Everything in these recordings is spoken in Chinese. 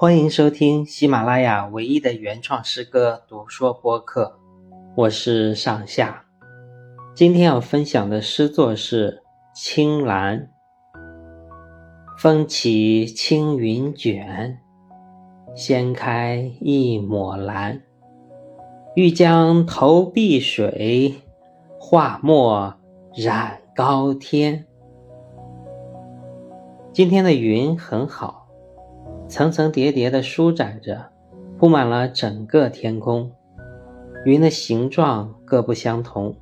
欢迎收听喜马拉雅唯一的原创诗歌读说播客，我是上下。今天要分享的诗作是《青蓝》。风起青云卷，掀开一抹蓝。欲将头碧水，画墨染高天。今天的云很好。层层叠叠地舒展着，铺满了整个天空。云的形状各不相同，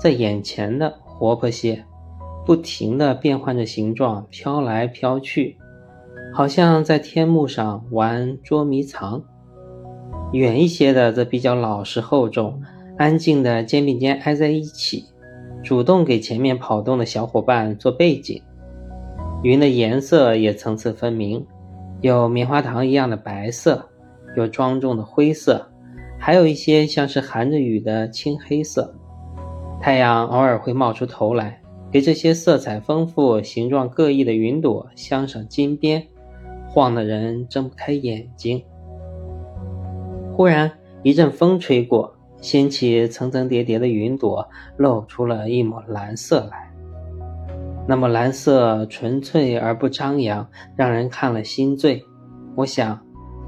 在眼前的活泼些，不停地变换着形状，飘来飘去，好像在天幕上玩捉迷藏。远一些的则比较老实厚重，安静的肩并肩挨在一起，主动给前面跑动的小伙伴做背景。云的颜色也层次分明。有棉花糖一样的白色，有庄重的灰色，还有一些像是含着雨的青黑色。太阳偶尔会冒出头来，给这些色彩丰富、形状各异的云朵镶上金边，晃得人睁不开眼睛。忽然一阵风吹过，掀起层层叠叠的云朵，露出了一抹蓝色来。那么蓝色纯粹而不张扬，让人看了心醉。我想，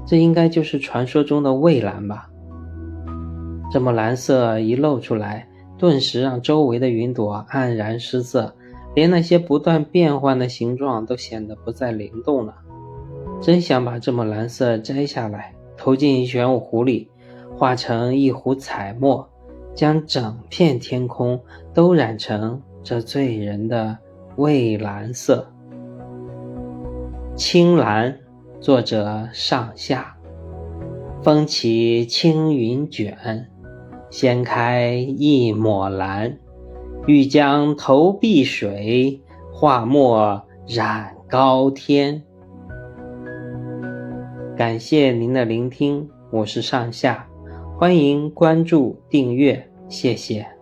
这应该就是传说中的蔚蓝吧。这么蓝色一露出来，顿时让周围的云朵黯然失色，连那些不断变换的形状都显得不再灵动了。真想把这么蓝色摘下来，投进玄武湖里，化成一壶彩墨，将整片天空都染成这醉人的。蔚蓝色，青蓝，作者上下。风起青云卷，掀开一抹蓝。欲将头碧水，画墨染高天。感谢您的聆听，我是上下，欢迎关注订阅，谢谢。